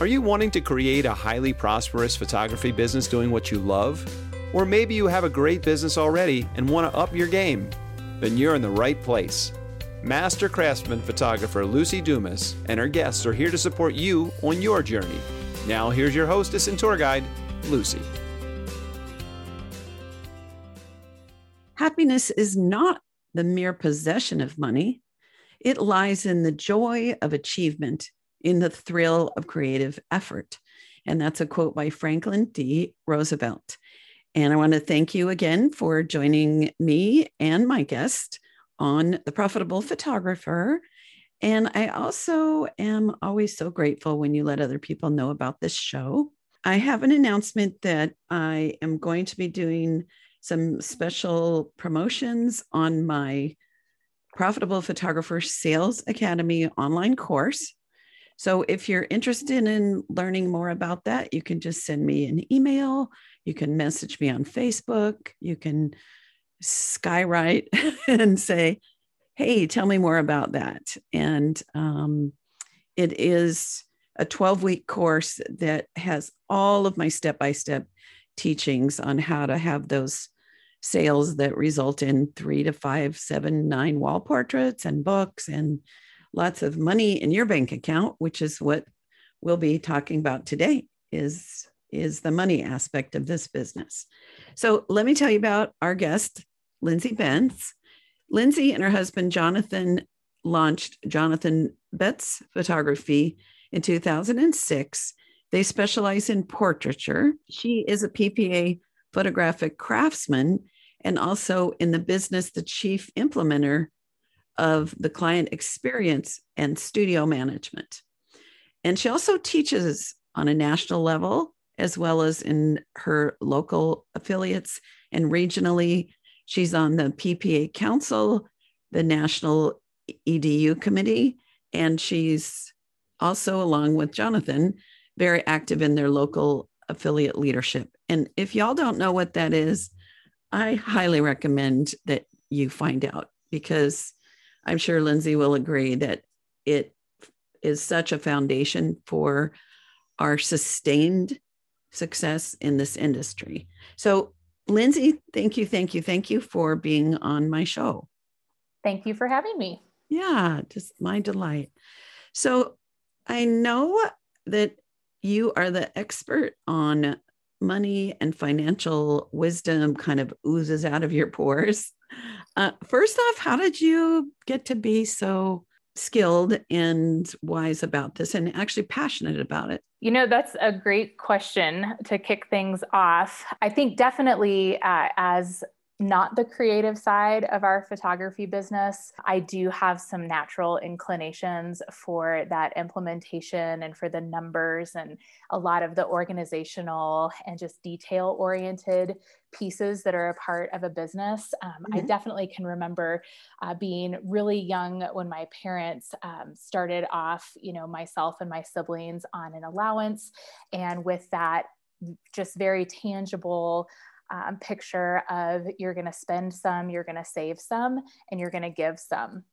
Are you wanting to create a highly prosperous photography business doing what you love? Or maybe you have a great business already and want to up your game? Then you're in the right place. Master craftsman photographer Lucy Dumas and her guests are here to support you on your journey. Now, here's your hostess and tour guide, Lucy. Happiness is not the mere possession of money, it lies in the joy of achievement in the thrill of creative effort. And that's a quote by Franklin D. Roosevelt. And I want to thank you again for joining me and my guest on The Profitable Photographer. And I also am always so grateful when you let other people know about this show. I have an announcement that I am going to be doing some special promotions on my Profitable Photographer Sales Academy online course. So if you're interested in learning more about that, you can just send me an email. You can message me on Facebook. You can skywrite and say, hey, tell me more about that. And um, it is a 12 week course that has all of my step by step teachings on how to have those sales that result in three to five, seven, nine wall portraits and books and lots of money in your bank account, which is what we'll be talking about today is is the money aspect of this business. So let me tell you about our guest, Lindsay Betz. Lindsay and her husband Jonathan launched Jonathan Betz Photography in 2006. They specialize in portraiture. She is a PPA photographic craftsman and also in the business the chief implementer of the client experience and studio management. And she also teaches on a national level as well as in her local affiliates and regionally. She's on the PPA Council, the National EDU Committee, and she's also, along with Jonathan, very active in their local affiliate leadership. And if y'all don't know what that is, I highly recommend that you find out because I'm sure Lindsay will agree that it is such a foundation for our sustained success in this industry. So, Lindsay, thank you, thank you, thank you for being on my show. Thank you for having me. Yeah, just my delight. So, I know that you are the expert on money and financial wisdom kind of oozes out of your pores. Uh, first off, how did you get to be so skilled and wise about this and actually passionate about it? You know, that's a great question to kick things off. I think definitely uh, as not the creative side of our photography business. I do have some natural inclinations for that implementation and for the numbers and a lot of the organizational and just detail oriented pieces that are a part of a business. Um, mm-hmm. I definitely can remember uh, being really young when my parents um, started off, you know, myself and my siblings on an allowance. And with that, just very tangible um, picture of you're going to spend some, you're going to save some, and you're going to give some.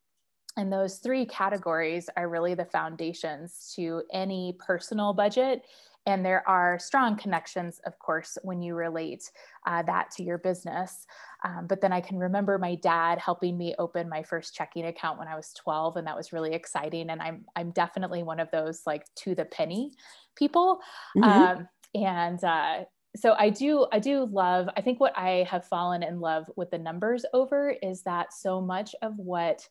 And those three categories are really the foundations to any personal budget. And there are strong connections, of course, when you relate uh, that to your business. Um, but then I can remember my dad helping me open my first checking account when I was 12, and that was really exciting. And I'm I'm definitely one of those like to the penny people. Mm-hmm. Um, and uh, so i do i do love i think what i have fallen in love with the numbers over is that so much of what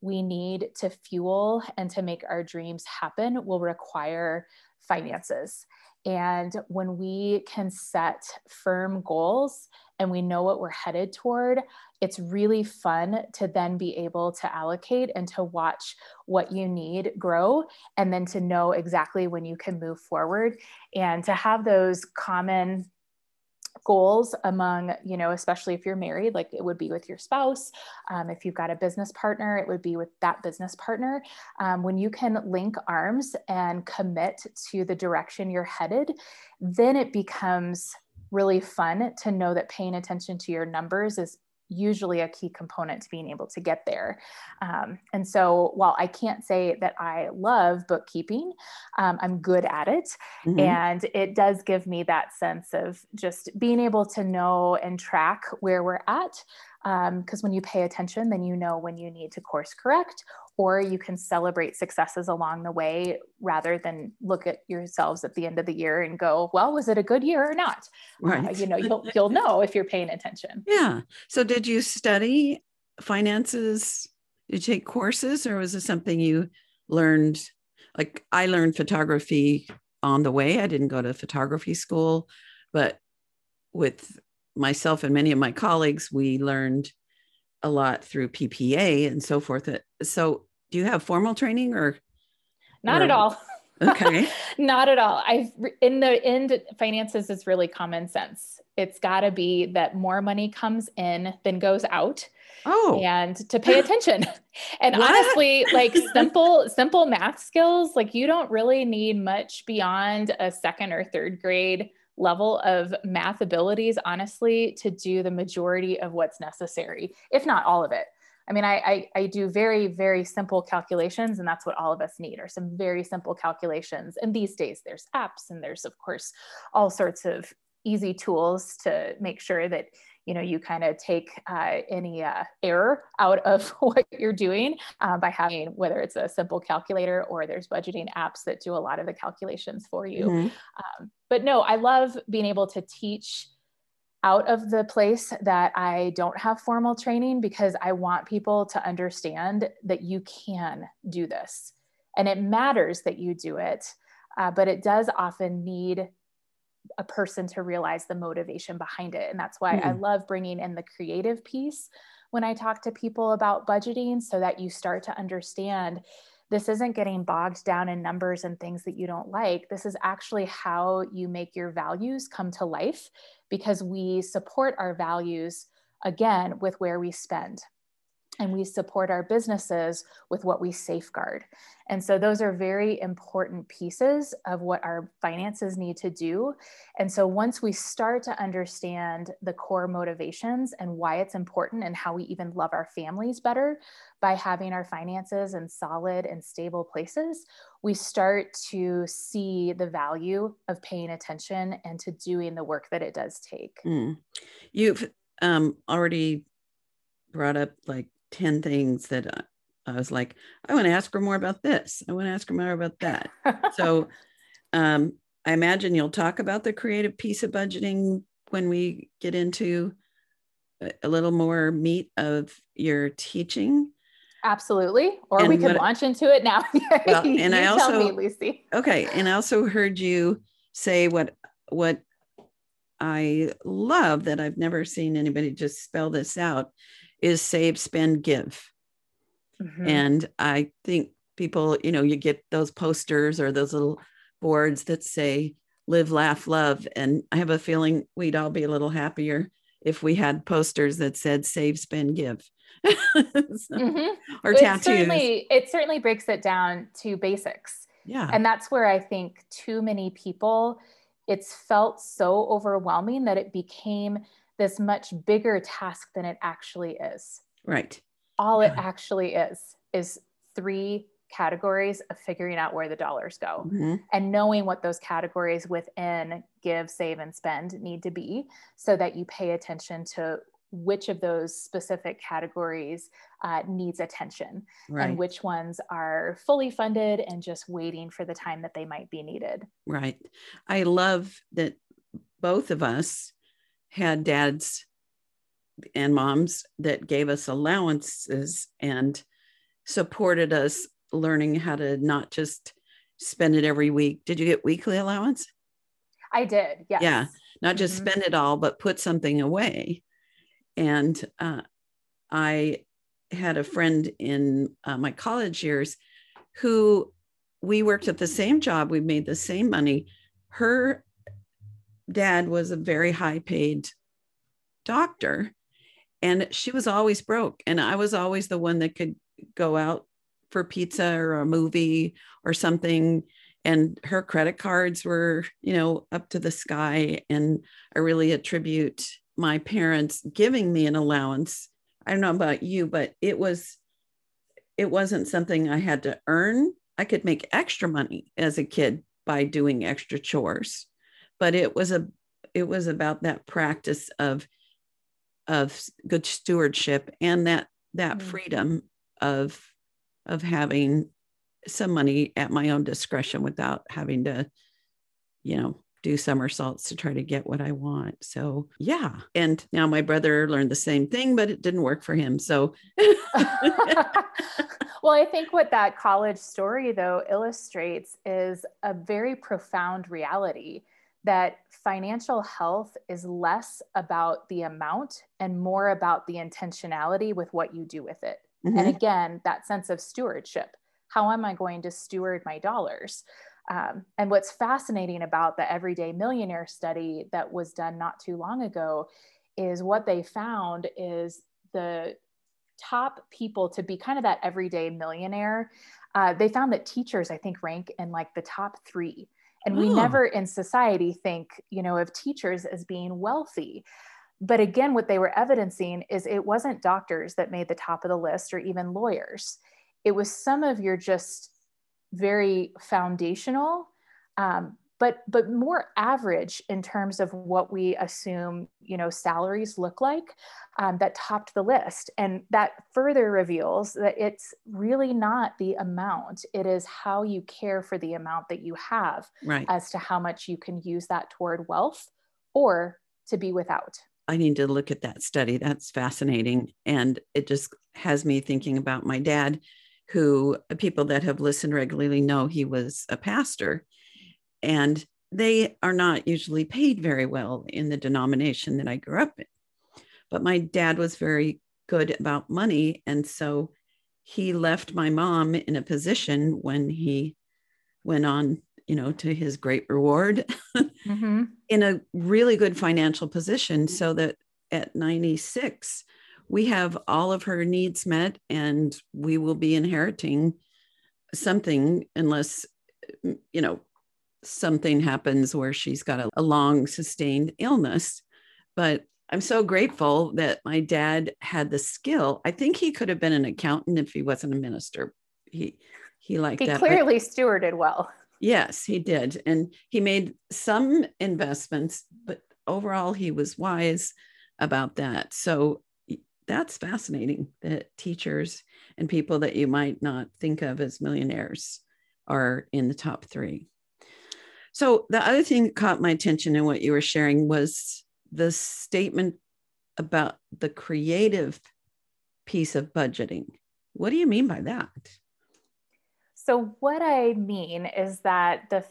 we need to fuel and to make our dreams happen will require finances. And when we can set firm goals and we know what we're headed toward, it's really fun to then be able to allocate and to watch what you need grow and then to know exactly when you can move forward. And to have those common goals among you know especially if you're married like it would be with your spouse um, if you've got a business partner it would be with that business partner. Um, when you can link arms and commit to the direction you're headed then it becomes really fun to know that paying attention to your numbers is usually a key component to being able to get there. Um, and so while I can't say that I love bookkeeping, um, I'm good at it. Mm-hmm. And it does give me that sense of just being able to know and track where we're at. Because um, when you pay attention, then you know when you need to course correct or you can celebrate successes along the way rather than look at yourselves at the end of the year and go well was it a good year or not? Uh, right. Uh, you know you'll you'll know if you're paying attention. Yeah. So did you study finances? Did you take courses or was it something you learned? Like i learned photography on the way. I didn't go to photography school but with myself and many of my colleagues we learned a lot through PPA and so forth. So do you have formal training or? Not or, at all. Okay. Not at all. I've in the end finances is really common sense. It's got to be that more money comes in than goes out oh. and to pay attention. And what? honestly like simple simple math skills like you don't really need much beyond a second or third grade level of math abilities honestly to do the majority of what's necessary if not all of it I mean, I, I, I, do very, very simple calculations, and that's what all of us need are some very simple calculations. And these days, there's apps, and there's, of course, all sorts of easy tools to make sure that you know you kind of take uh, any uh, error out of what you're doing uh, by having whether it's a simple calculator or there's budgeting apps that do a lot of the calculations for you mm-hmm. um, but no i love being able to teach out of the place that I don't have formal training because I want people to understand that you can do this. And it matters that you do it, uh, but it does often need a person to realize the motivation behind it. And that's why mm. I hmm. love bringing in the creative piece when I talk to people about budgeting so that you start to understand this isn't getting bogged down in numbers and things that you don't like. This is actually how you make your values come to life because we support our values again with where we spend and we support our businesses with what we safeguard. And so those are very important pieces of what our finances need to do. And so once we start to understand the core motivations and why it's important and how we even love our families better by having our finances in solid and stable places, we start to see the value of paying attention and to doing the work that it does take. Mm. You've um, already brought up like 10 things that I, I was like, I want to ask her more about this. I want to ask her more about that. so um, I imagine you'll talk about the creative piece of budgeting when we get into a, little more meat of your teaching. Absolutely. Or and we could launch into it now. well, and I also, me, Lucy. Okay. And I also heard you say what, what I love that I've never seen anybody just spell this out is save, spend, give. Mm-hmm. And I think people, you know, you get those posters or those little boards that say live, laugh, love. And I have a feeling we'd all be a little happier if we had posters that said save, spend, give. so, mm-hmm. Or it tattoos. Certainly, it certainly breaks it down to basics. Yeah. And that's where I think too many people, it's felt so overwhelming that it became this much bigger task than it actually is. Right. All it actually is is three categories of figuring out where the dollars go mm-hmm. and knowing what those categories within give, save, and spend need to be so that you pay attention to which of those specific categories uh, needs attention right. and which ones are fully funded and just waiting for the time that they might be needed. Right. I love that both of us had dads and moms that gave us allowances and supported us learning how to not just spend it every week. Did you get weekly allowance? I did. Yes. Yeah. Not just mm-hmm. spend it all, but put something away. And uh, I had a friend in uh, my college years who we worked at the same job. We made the same money. Her dad was a very high paid doctor and she was always broke and i was always the one that could go out for pizza or a movie or something and her credit cards were you know up to the sky and i really attribute my parents giving me an allowance. I don't know about you, but it was it wasn't something I had to earn. I could make extra money as a kid by doing extra chores, but it was a it was about that practice of of good stewardship and that that mm-hmm. freedom of of having some money at my own discretion without having to you know do somersaults to try to get what I want. So, yeah. And now my brother learned the same thing, but it didn't work for him. So, well, I think what that college story, though, illustrates is a very profound reality that financial health is less about the amount and more about the intentionality with what you do with it. Mm-hmm. And again, that sense of stewardship. How am I going to steward my dollars? Um, and what's fascinating about the Everyday Millionaire study that was done not too long ago is what they found is the top people to be kind of that everyday millionaire. Uh, they found that teachers, I think, rank in like the top three. And we oh. never in society think, you know, of teachers as being wealthy. But again, what they were evidencing is it wasn't doctors that made the top of the list or even lawyers. It was some of your just very foundational, um, but but more average in terms of what we assume you know salaries look like um, that topped the list. And that further reveals that it's really not the amount. It is how you care for the amount that you have right. as to how much you can use that toward wealth or to be without. I need to look at that study. That's fascinating. And it just has me thinking about my dad who people that have listened regularly know he was a pastor. And they are not usually paid very well in the denomination that I grew up in. But my dad was very good about money. And so he left my mom in a position when he went on, you know, to his great reward mm-hmm. in a really good financial position so that at 96, we have all of her needs met and we will be inheriting something unless you know something happens where she's got a, a, long sustained illness but i'm so grateful that my dad had the skill. I think he could have been an accountant if he wasn't a minister. He he liked he that clearly but, stewarded well. Yes he did. And he made some investments but overall he was wise about that. So that's fascinating that teachers and people that you might not think of as millionaires are in the top three. So, the other thing that caught my attention in what you were sharing was the statement about the creative piece of budgeting. What do you mean by that? So, what I mean is that the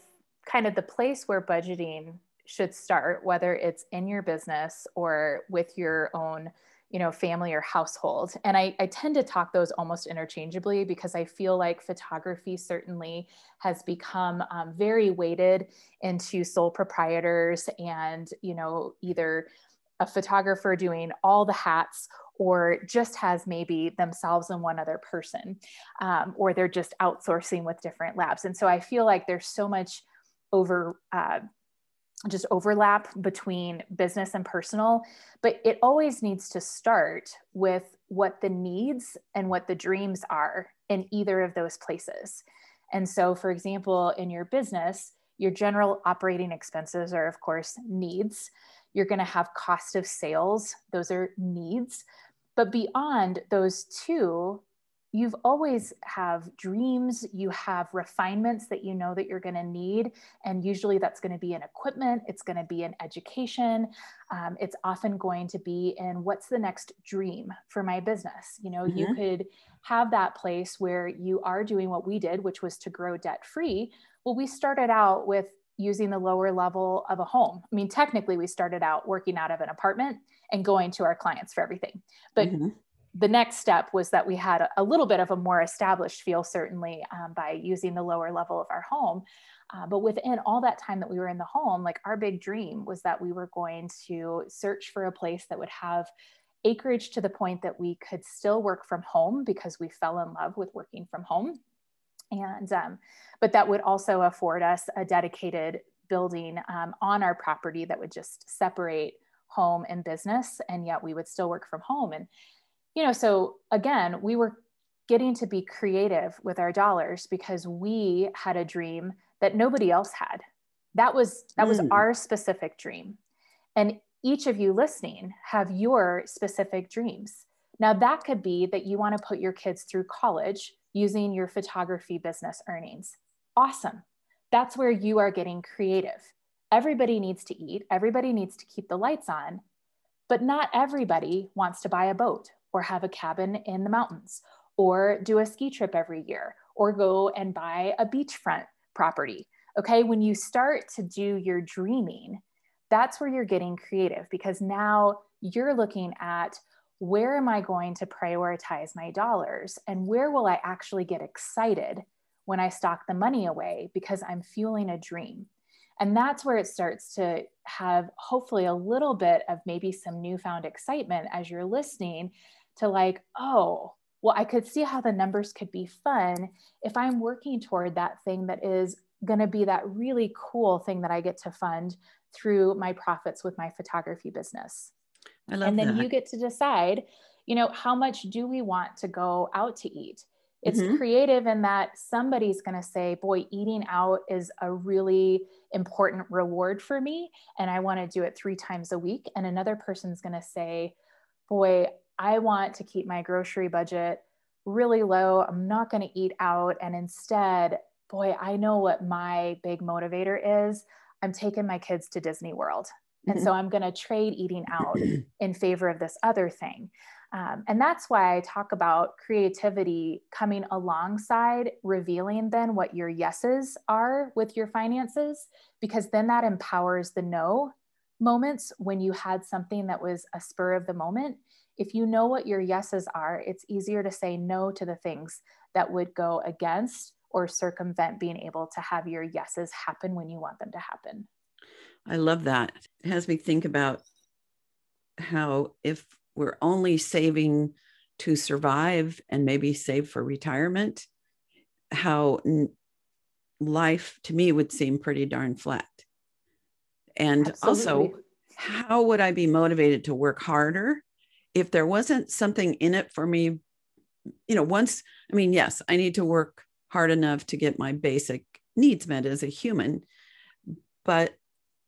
kind of the place where budgeting should start, whether it's in your business or with your own you know family or household and I, I tend to talk those almost interchangeably because i feel like photography certainly has become um, very weighted into sole proprietors and you know either a photographer doing all the hats or just has maybe themselves and one other person um, or they're just outsourcing with different labs. And so i feel like there's so much over uh, just overlap between business and personal, but it always needs to start with what the needs and what the dreams are in either of those places. And so, for example, in your business, your general operating expenses are, of course, needs. You're going to have cost of sales, those are needs. But beyond those two, you've always have dreams you have refinements that you know that you're going to need and usually that's going to be in equipment it's going to be in education um, it's often going to be in what's the next dream for my business. You know mm-hmm. you could have that place where you are doing what we did which was to grow debt free well we started out with using the lower level of a home. I mean technically we started out working out of an apartment and going to our clients for everything but mm-hmm the next step was that we had a, a, little bit of a more established feel, certainly um, by using the lower level of our home. Uh, but within all that time that we were in the home, like our big dream was that we were going to search for a place that would have acreage to the point that we could still work from home because we fell in love with working from home. And, um, but that would also afford us a dedicated building um, on our property that would just separate home and business and yet we would still work from home and you know so again we were getting to be creative with our dollars because we had a dream that nobody else had. That was that was mm. our specific dream. And each of you listening have your specific dreams. Now that could be that you want to put your kids through college using your photography business earnings. Awesome. That's where you are getting creative. Everybody needs to eat. Everybody needs to keep the lights on but not everybody wants to buy a boat or have a cabin in the mountains or do a ski trip every year or go and buy a beachfront property. Okay, when you start to do your dreaming, that's where you're getting creative because now you're looking at where am I going to prioritize my dollars and where will I actually get excited when I stock the money away because I'm fueling a dream. And that's where it starts to have hopefully a little bit of maybe some newfound excitement as you're listening to like, oh, well, I could see how the numbers could be fun if I'm working toward that thing that is going to be that really cool thing that I get to fund through my profits with my photography business. I love and then that. you get to decide, you know, how much do we want to go out to eat? It's mm-hmm. creative in that somebody's going to say, boy, eating out is a really important reward for me. And I want to do it three times a week. And another person's going to say, boy, I want to keep my grocery budget really low. I'm not going to eat out. And instead, boy, I know what my big motivator is. I'm taking my kids to Disney World. And mm-hmm. so I'm going to trade eating out in favor of this other thing. Um, and that's why I talk about creativity coming alongside revealing then what your yeses are with your finances, because then that empowers the no moments when you had something that was a spur of the moment if you know what your yeses are, it's easier to say no to the things that would go against or circumvent being able to have your yeses happen when you want them to happen. I love that. It has me think about how if we're only saving to survive and maybe save for retirement, how life to me would seem pretty darn flat. And Absolutely. also, how would I be motivated to work harder if there wasn't something in it for me, you know, once, I mean, yes, I need to work hard enough to get my basic needs met as a human, but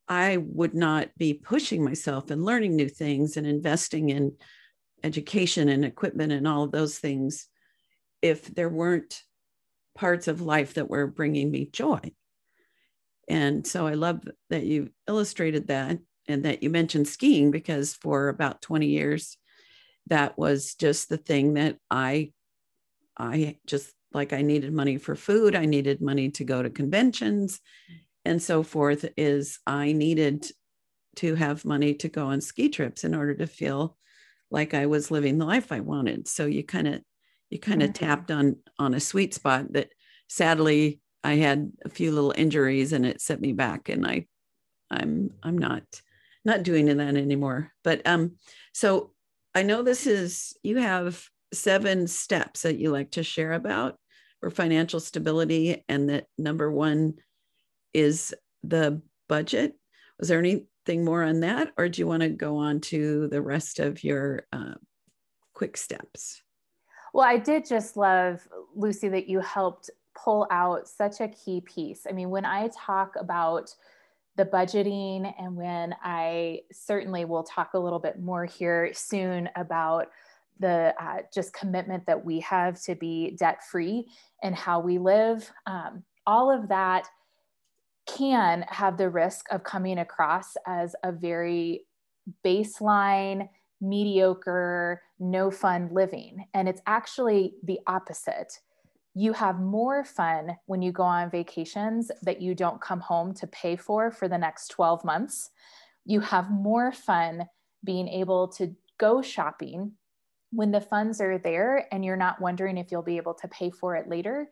I would not be pushing myself and learning new things and investing in education and equipment and all of those things if there weren't parts of life that were bringing me joy. And so I love that you illustrated that and that you mentioned skiing because for about 20 years, that was just the thing that I I just like I needed money for food, I needed money to go to conventions and so forth is I needed to have money to go on ski trips in order to feel like I was living the life I wanted. So you kind of you kind of mm-hmm. tapped on on a sweet spot that sadly I had a few little injuries and it set me back and I I'm I'm not not doing that anymore. But um so I know this is, you have seven steps that you like to share about for financial stability, and that number one is the budget. Was there anything more on that, or do you want to go on to the rest of your uh, quick steps? Well, I did just love, Lucy, that you helped pull out such a key piece. I mean, when I talk about the budgeting and when I certainly will talk a little bit more here soon about the uh, just commitment that we have to be debt free and how we live. Um, all of that can have the risk of coming across as a very baseline, mediocre, no fun living. And it's actually the opposite you have more fun when you go on vacations that you don't come home to pay for for the next 12 months. You have more fun being able to go shopping when the funds are there and you're not wondering if you'll be able to pay for it later.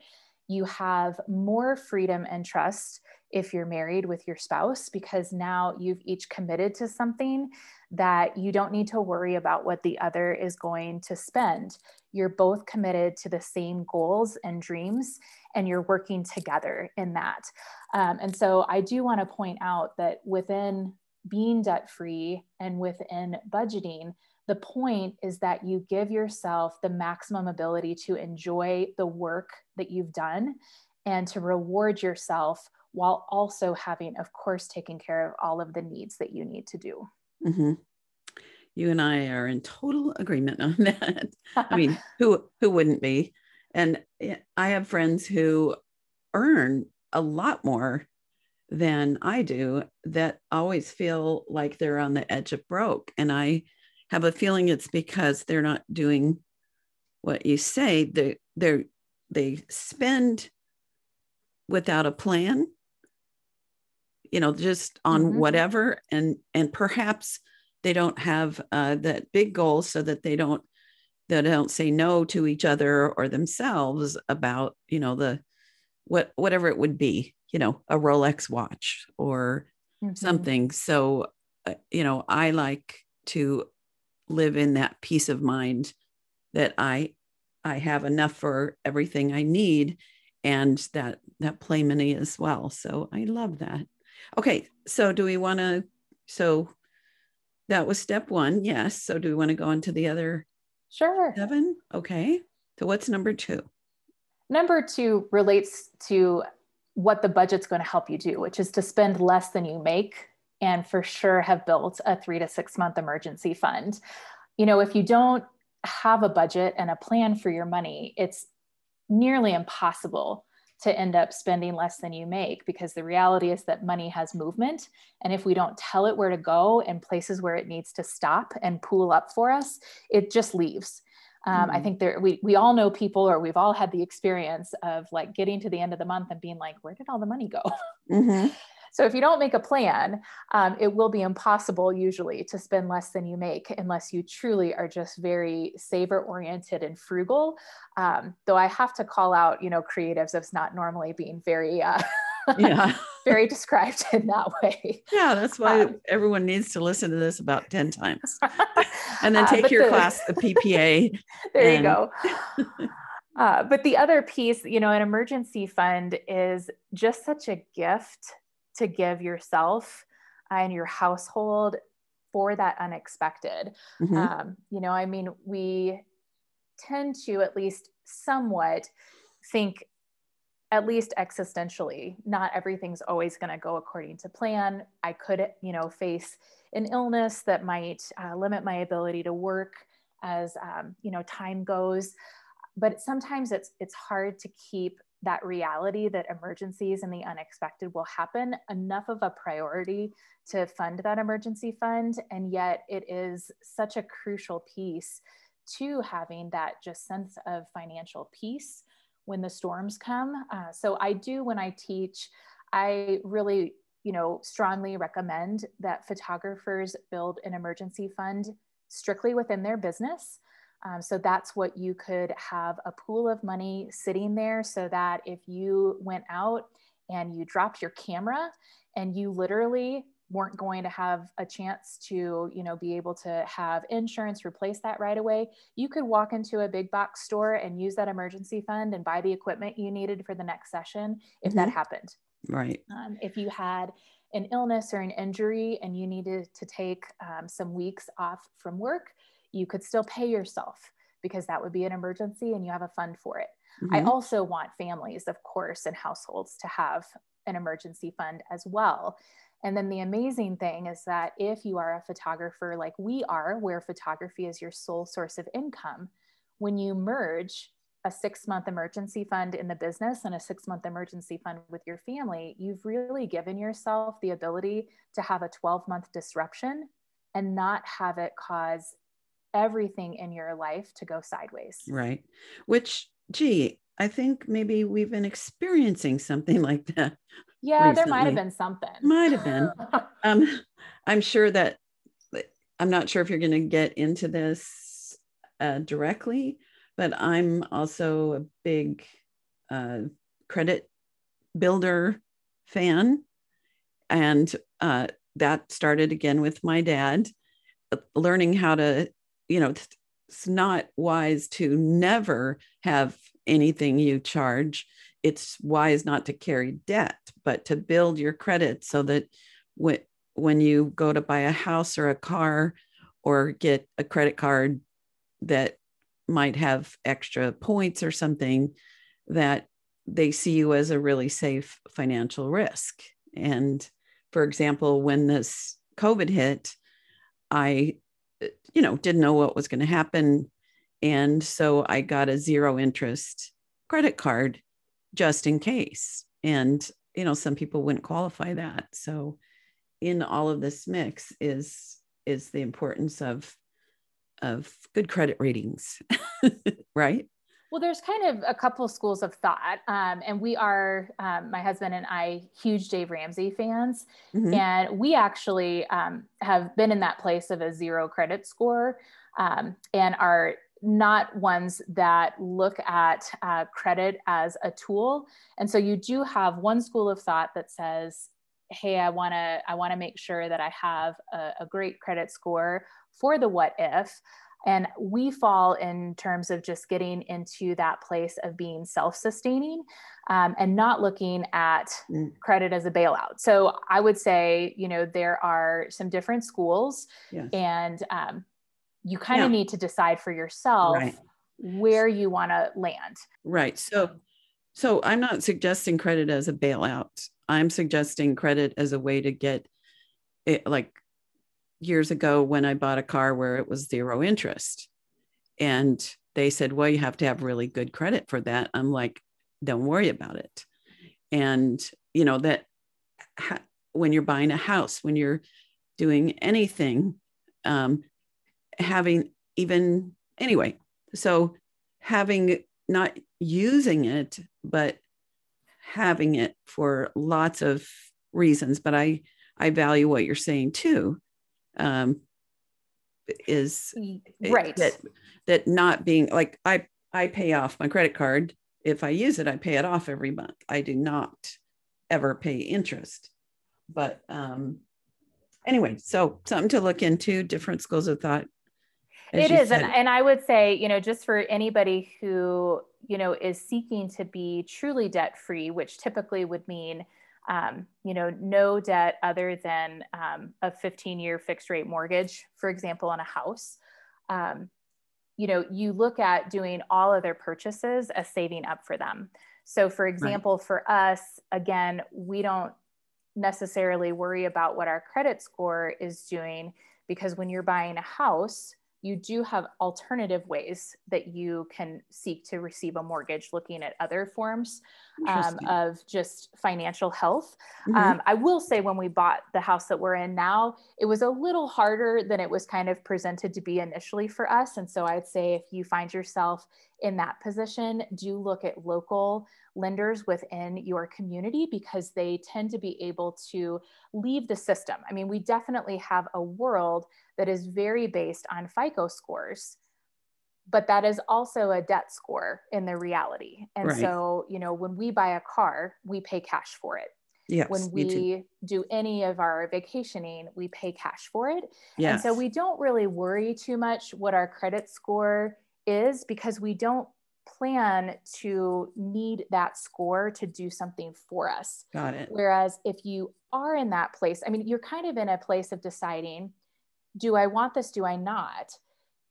You have more freedom and trust if you're married with your spouse because now you've each committed to something that you don't need to worry about what the other is going to spend. You're both committed to the same goals and dreams, and you're working together in that. Um, and so I do want to point out that within being debt free and within budgeting, the point is that you give yourself the maximum ability to enjoy the work that you've done and to reward yourself while also having, of course, taking care of all of the needs that you need to do. Mm-hmm. You and I are in total agreement on that. I mean, who who wouldn't be? And I have friends who earn a lot more than I do that always feel like they're on the edge of broke. And I have a feeling it's because they're not doing what you say. They they they spend without a plan, you know, just on mm-hmm. whatever, and and perhaps they don't have uh, that big goal so that they don't they don't say no to each other or themselves about you know the what whatever it would be you know a rolex watch or mm-hmm. something so uh, you know i like to live in that peace of mind that I I have enough for everything I need and that that play money as well. So I love that. Okay, so do we want to so that was step 1. Yes. So do we want to go into the other Sure. Seven? Okay. So what's number 2? Number 2 relates to what the budget's going to help you do, which is to spend less than you make and for sure have built a three to six month emergency fund. You know, if you don't have a budget and a plan for your money, it's nearly impossible to end up spending less than you make because the reality is that money has movement. And if we don't tell it where to go and places where it needs to stop and pool up for us, it just leaves. Um, mm-hmm. I think there we we all know people, or we've all had the experience of like getting to the end of the month and being like, "Where did all the money go?" Mm-hmm. So if you don't make a plan, um, it will be impossible usually to spend less than you make unless you truly are just very saver oriented and frugal. Um, though I have to call out, you know, creatives as not normally being very, uh, yeah, very described in that way. Yeah, that's why um, everyone needs to listen to this about ten times, and then uh, take uh, your the, class, the PPA. There and... you go. Uh, but the other piece, you know, an emergency fund is just such a gift to give yourself and your household for that unexpected. Mm-hmm. Um, you know, I mean, we tend to at least somewhat think at least existentially not everything's always going to go according to plan i could you know face an illness that might uh, limit my ability to work as um, you know time goes but sometimes it's it's hard to keep that reality that emergencies and the unexpected will happen enough of a priority to fund that emergency fund. And yet, it is such a crucial piece to having that just sense of financial peace when the storms come. Uh, so, I do when I teach, I really you know strongly recommend that photographers build an emergency fund strictly within their business um, so that's what you could have a pool of money sitting there so that if you went out and you dropped your camera and you literally weren't going to have a chance to you know be able to have insurance replace that right away you could walk into a big box store and use that emergency fund and buy the equipment you needed for the next session if mm-hmm. that happened right um, if you had an illness or an injury and you needed to take um, some weeks off from work you could still pay yourself because that would be an emergency and you have a fund for it. Mm-hmm. I also want families, of course, and households to have an emergency fund as well. And then the amazing thing is that if you are a photographer like we are, where photography is your sole source of income, when you merge a six month emergency fund in the business and a six month emergency fund with your family, you've really given yourself the ability to have a 12 month disruption and not have it cause everything in your life to go sideways. Right. Which, gee, I think maybe we've been experiencing something like that. Yeah, recently. there might have been something. Might have been. um, I'm sure that I'm not sure if you're going to get into this uh, directly, but I'm also a big uh, credit builder fan. And uh, that started again with my dad, uh, learning how to you know, it's not wise to never have anything you charge. It's wise not to carry debt, but to build your credit so that when when you go to buy a house or a car or get a credit card that might have extra points or something that they see you as a really safe financial risk. And for example, when this COVID hit, I, you know, didn't know what was going to happen. And so I got a zero interest credit card just in case. And, you know, some people wouldn't qualify that. So in all of this mix is is the importance of of good credit ratings, right? Well, there's kind of a couple schools of thought, um, and we are um, my husband and I huge Dave Ramsey fans, mm-hmm. and we actually um, have been in that place of a zero credit score, um, and are not ones that look at uh, credit as a tool. And so you do have one school of thought that says, "Hey, I want to I want to make sure that I have a, a great credit score for the what if." And we fall in terms of just getting into that place of being self sustaining um, and not looking at mm. credit as a bailout. So I would say, you know, there are some different schools yes. and um, you kind of yeah. need to decide for yourself right. where you want to land. Right. So, so I'm not suggesting credit as a bailout. I'm suggesting credit as a way to get it like years ago when I bought a car where it was zero interest. And they said, well, you have to have really good credit for that. I'm like, don't worry about it. And, you know, that ha- when you're buying a house, when you're doing anything, um, having even, anyway, so having not using it, but having it for lots of reasons. But I, I value what you're saying too um, is right. that that not being like I I pay off my credit card. If I use it I pay it off every month. I do not ever pay interest. But um anyway so something to look into different schools of thought it is and, and i would say you know just for anybody who you know is seeking to be truly debt free which typically would mean um, you know, no debt other than um, a 15 year fixed rate mortgage, for example, on a house. Um, you know, you look at doing all other purchases as saving up for them. So, for example, right. for us, again, we don't necessarily worry about what our credit score is doing because when you're buying a house, you do have alternative ways that you can seek to receive a mortgage looking at other forms um, of just financial health. Mm-hmm. Um, I will say, when we bought the house that we're in now, it was a little harder than it was kind of presented to be initially for us. And so I'd say if you find yourself in that position, do look at local lenders within your community because they tend to be able to leave the system. I mean, we definitely have a world that is very based on FICO scores but that is also a debt score in the reality. And right. so, you know, when we buy a car, we pay cash for it. Yes, when we do any of our vacationing, we pay cash for it. Yes. And so we don't really worry too much what our credit score is because we don't plan to need that score to do something for us. Got it. Whereas if you are in that place, I mean, you're kind of in a place of deciding, do I want this? Do I not?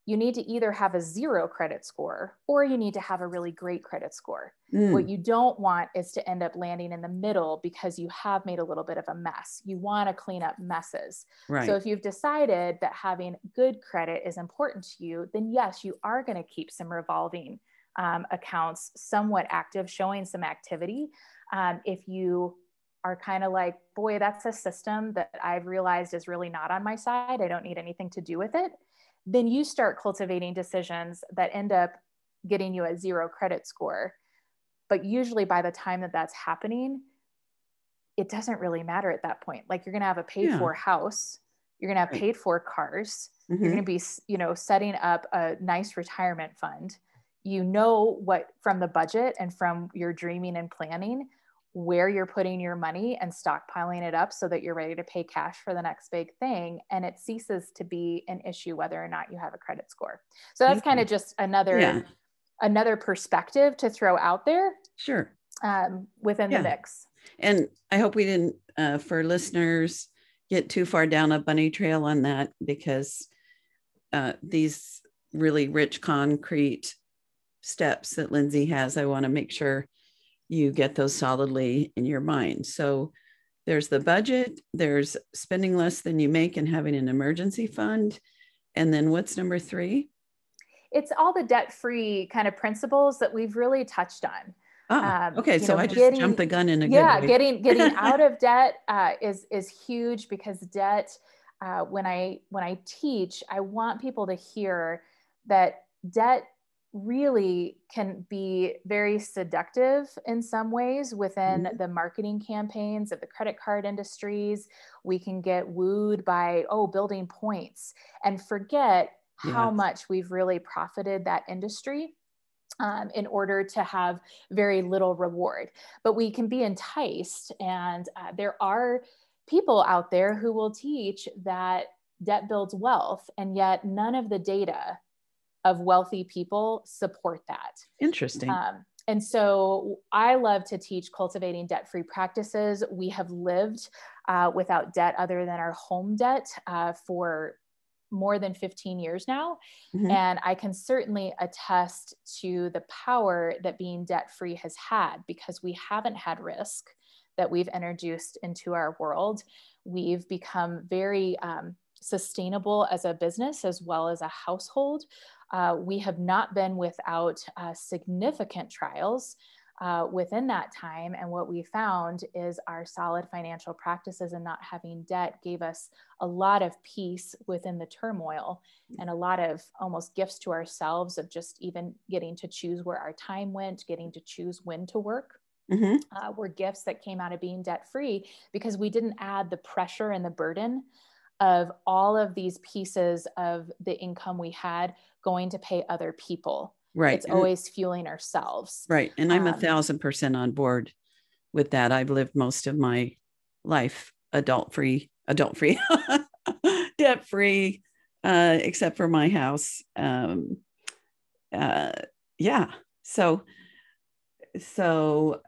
you need to either have a zero credit score or you need to have a really great credit score. Mm. What you don't want is to end up landing in the middle because you have made a little bit of a mess. You want to clean up messes. Right. So if you've decided that having good credit is important to you, then yes, you are going to keep some revolving um, accounts somewhat active, showing some activity. Um, if you are kind of like, boy, that's a system that I've realized is really not on my side. I don't need anything to do with it then you start cultivating decisions that end up getting you a zero credit score. But usually by the time that that's happening, it doesn't really matter at that point. Like you're going to have a paid yeah. for house, you're going to have right. paid for cars, mm-hmm. you're going to be, you know, setting up a nice retirement fund. You know what from the budget and from your dreaming and planning where you're putting your money and stockpiling it up so that you're ready to pay cash for the next big thing and it ceases to be an issue whether or not you have a credit score so that's kind of just another yeah. another perspective to throw out there sure um, within yeah. the mix and i hope we didn't uh, for listeners get too far down a bunny trail on that because uh, these really rich concrete steps that Lindsay has, I want to make sure you get those solidly in your mind. So there's the budget, there's spending less than you make and having an emergency fund. And then what's number three? It's all the debt free kind of principles that we've really touched on. Ah, um, okay, so know, I just getting, jumped the gun in a yeah, getting getting out of debt uh, is is huge because debt. Uh, when I when I teach, I want people to hear that debt really can be very seductive in some ways within mm-hmm. the marketing campaigns of the credit card industries. We can get wooed by, oh, building points and forget yes. how much we've really profited that industry. Um, in order to have very little reward. But we can be enticed, and uh, there are people out there who will teach that debt builds wealth, and yet none of the data of wealthy people support that. Interesting. Um, and so I love to teach cultivating debt free practices. We have lived uh, without debt other than our home debt uh, for more than 15 years now. Mm-hmm. And I can certainly attest to the power that being debt free has had because we haven't had risk that we've introduced into our world. We've become very um, sustainable as a business as well as a household. Uh, we have not been without uh, significant trials uh, within that time. And what we found is our solid financial practices and not having debt gave us a lot of peace within the turmoil and a lot of almost gifts to ourselves of just even getting to choose where our time went, getting to choose when to work. Mm-hmm. Uh, were gifts that came out of being debt free because we didn't add the pressure and the burden of all of these pieces of the income we had going to pay other people. Right. It's always fueling ourselves. Right. And I'm um, a thousand percent on board with that. I've lived most of my life adult free, adult free, debt free, uh, except for my house. Um, uh, yeah. So, so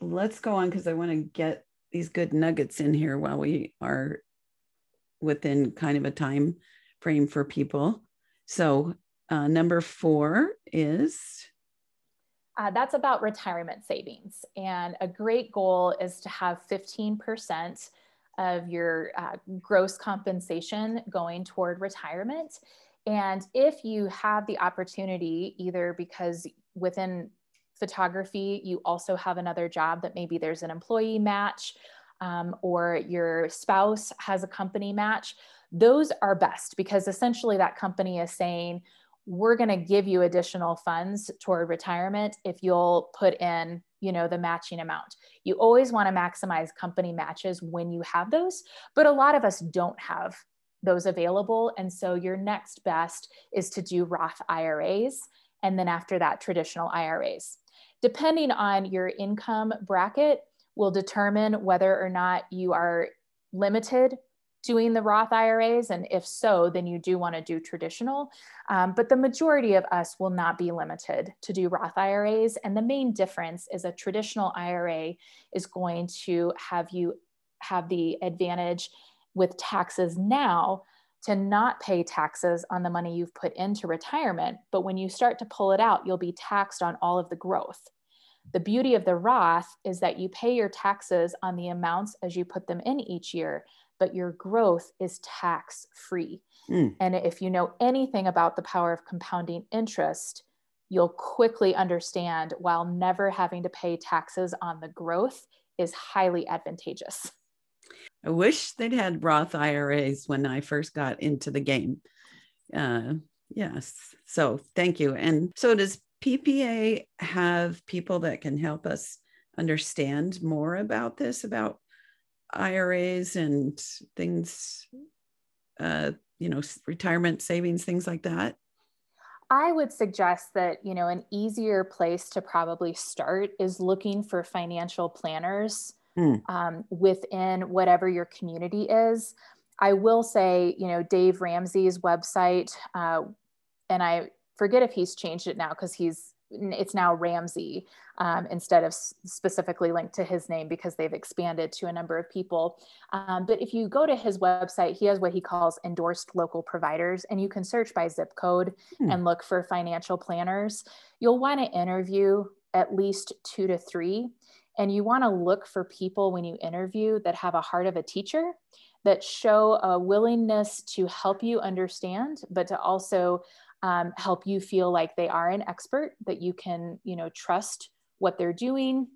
let's go on because I want to get these good nuggets in here while we are within kind of a time frame for people. So, uh, number four is uh, that's about retirement savings. And a great goal is to have 15% of your uh, gross compensation going toward retirement. And if you have the opportunity, either because within photography, you also have another job that maybe there's an employee match um, or your spouse has a company match, those are best because essentially that company is saying, we're going to give you additional funds toward retirement if you'll put in you know the matching amount. You always want to maximize company matches when you have those but a lot of us don't have those available and so your next best is to do roth iras and then after that traditional iras depending on your income bracket will determine whether or not you are limited doing the Roth IRAs. And if so, then you do want to do traditional. Um, but the majority of us will not be limited to do Roth IRAs. And the main difference is a traditional IRA is going to have you have the advantage with taxes now to not pay taxes on the money you've put into retirement. But when you start to pull it out, you'll be taxed on all of the growth. The beauty of the Roth is that you pay your taxes on the amounts as you put them in each year, but your growth is tax free. Mm. And if you know anything about the power of compounding interest, you'll quickly understand while never having to pay taxes on the growth is highly advantageous. I wish they'd had Roth IRAs when I first got into the game. Uh, yes. So thank you. And so does PPA have people that can help us understand more about this, about IRAs and things, uh, you know, retirement savings, things like that? I would suggest that, you know, an easier place to probably start is looking for financial planners mm. um, within whatever your community is. I will say, you know, Dave Ramsey's website, uh, and I forget if he's changed it now because he's it's now Ramsey um, instead of specifically linked to his name because they've expanded to a number of people. Um, but if you go to his website, he has what he calls endorsed local providers, and you can search by zip code hmm. and look for financial planners. You'll want to interview at least two to three. And you want to look for people when you interview that have a heart of a teacher, that show a willingness to help you understand, but to also um, help you feel like they are an expert that you can you know trust what they're doing.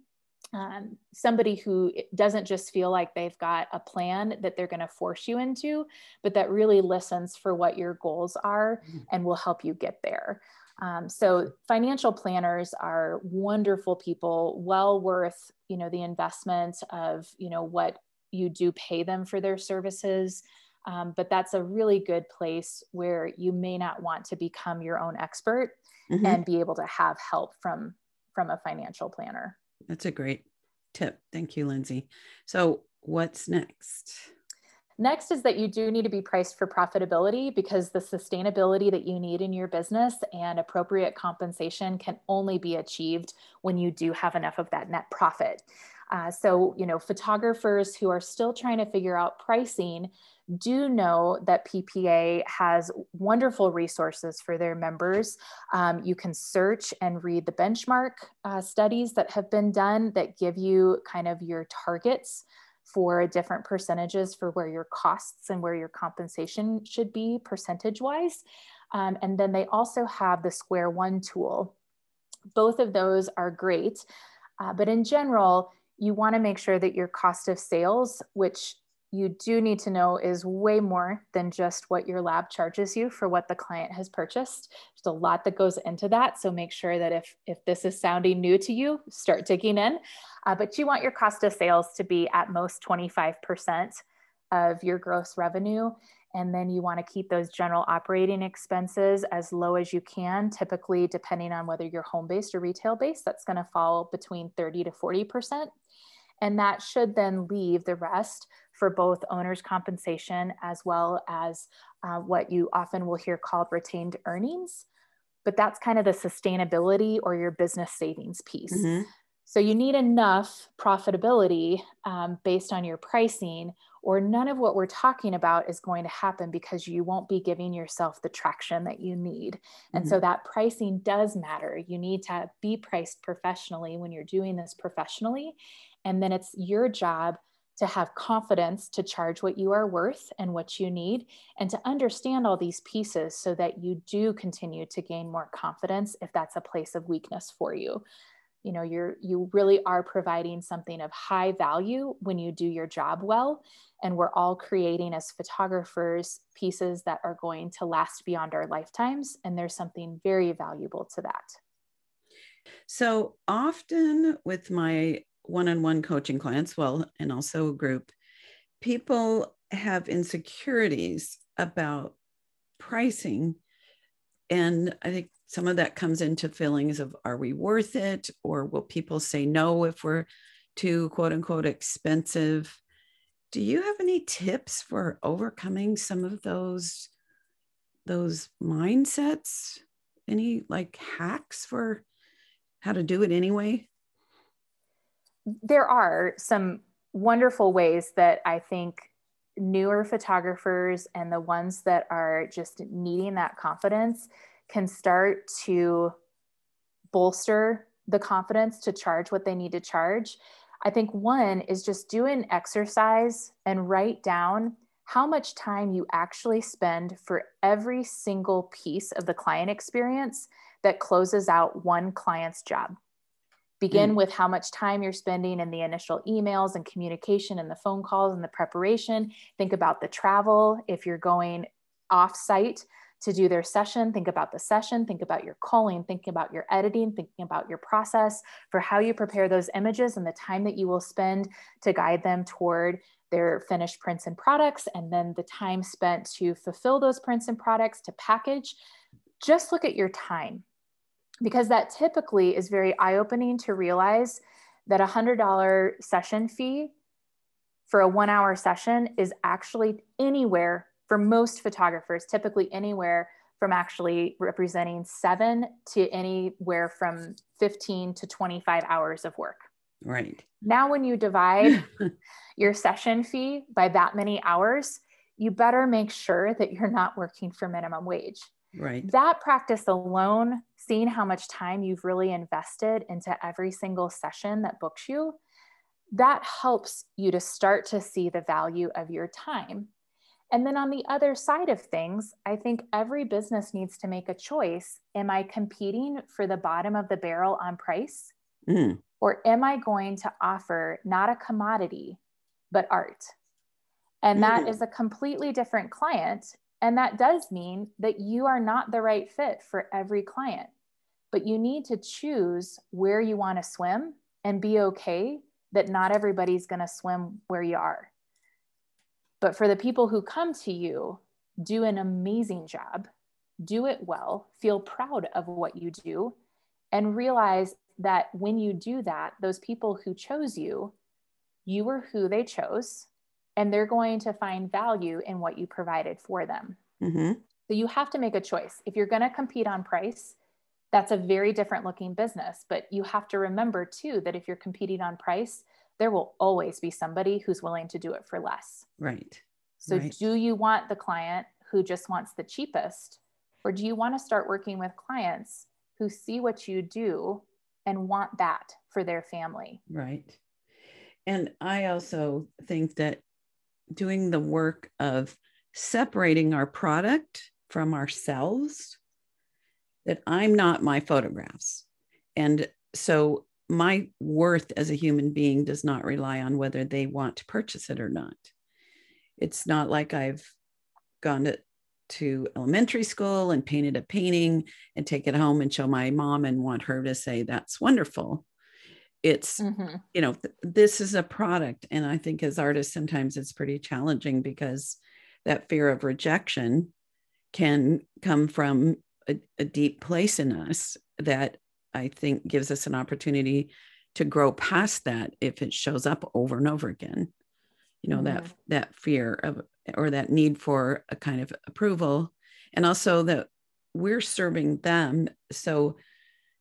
Um, somebody who doesn't just feel like they've got a plan that they're going to force you into but that really listens for what your goals are mm-hmm. and will help you get there. Um, so financial planners are wonderful people well worth you know the investment of you know what you do pay them for their services um, but that's a really good place where you may not want to become your own expert mm-hmm. and be able to have help from from a financial planner. That's a great tip. Thank you, Lindsay. So, what's next? Next is that you do need to be priced for profitability because the sustainability that you need in your business and appropriate compensation can only be achieved when you do have enough of that net profit. Uh, so, you know, photographers who are still trying to figure out pricing do know that PPA has wonderful resources for their members. Um, you can search and read the benchmark uh, studies that have been done that give you kind of your targets for different percentages for where your costs and where your compensation should be percentage wise. Um, and then they also have the Square One tool. Both of those are great. Uh, but in general, you want to make sure that your cost of sales, which you do need to know is way more than just what your lab charges you for what the client has purchased. There's a lot that goes into that. So make sure that if, if this is sounding new to you, start digging in. Uh, but you want your cost of sales to be at most 25% of your gross revenue. And then you want to keep those general operating expenses as low as you can. Typically, depending on whether you're home based or retail based, that's going to fall between 30 to 40%. And that should then leave the rest for both owners' compensation as well as uh, what you often will hear called retained earnings. But that's kind of the sustainability or your business savings piece. Mm-hmm. So you need enough profitability um, based on your pricing, or none of what we're talking about is going to happen because you won't be giving yourself the traction that you need. And mm-hmm. so that pricing does matter. You need to be priced professionally when you're doing this professionally. And then it's your job to have confidence to charge what you are worth and what you need, and to understand all these pieces so that you do continue to gain more confidence if that's a place of weakness for you. You know, you're you really are providing something of high value when you do your job well. And we're all creating as photographers pieces that are going to last beyond our lifetimes. And there's something very valuable to that. So often with my one-on-one coaching clients well and also a group people have insecurities about pricing and i think some of that comes into feelings of are we worth it? Or will people say no if we're too quote unquote expensive? Do you have any tips for overcoming some of those those mindsets? Any like hacks for how to do it anyway? There are some wonderful ways that I think newer photographers and the ones that are just needing that confidence can start to bolster the confidence to charge what they need to charge. I think one is just do an exercise and write down how much time you actually spend for every single piece of the client experience that closes out one client's job. Begin mm. with how much time you're spending in the initial emails and communication and the phone calls and the preparation. Think about the travel. If you're going off site to do their session, think about the session, think about your calling, thinking about your editing, thinking about your process for how you prepare those images and the time that you will spend to guide them toward their finished prints and products, and then the time spent to fulfill those prints and products to package. Just look at your time because that typically is very eye opening to realize that a $100 session fee for a one hour session is actually anywhere for most photographers, typically anywhere from actually representing seven to anywhere from 15 to 25 hours of work. Right. Now, when you divide your session fee by that many hours, you better make sure that you're not working for minimum wage. Right. That practice alone, seeing how much time you've really invested into every single session that books you, that helps you to start to see the value of your time. And then on the other side of things, I think every business needs to make a choice. Am I competing for the bottom of the barrel on price? Mm. Or am I going to offer not a commodity, but art? And that mm. is a completely different client. And that does mean that you are not the right fit for every client, but you need to choose where you want to swim and be okay that not everybody's going to swim where you are. But for the people who come to you, do an amazing job, do it well, feel proud of what you do, and realize that when you do that, those people who chose you, you were who they chose, and they're going to find value in what you provided for them. Mm-hmm. So you have to make a choice. If you're going to compete on price, that's a very different looking business. But you have to remember too that if you're competing on price, there will always be somebody who's willing to do it for less. Right. So, right. do you want the client who just wants the cheapest? Or do you want to start working with clients who see what you do and want that for their family? Right. And I also think that doing the work of separating our product from ourselves, that I'm not my photographs. And so my worth as a human being does not rely on whether they want to purchase it or not. It's not like I've gone to, to elementary school and painted a painting and take it home and show my mom and want her to say, that's wonderful. It's, mm-hmm. you know, th- this is a product. And I think as artists, sometimes it's pretty challenging because that fear of rejection can come from a, a deep place in us that I think gives us an opportunity to grow past that if it shows up over and over again. You know, mm-hmm. that that fear of or that need for a kind of approval. And also that we're serving them. So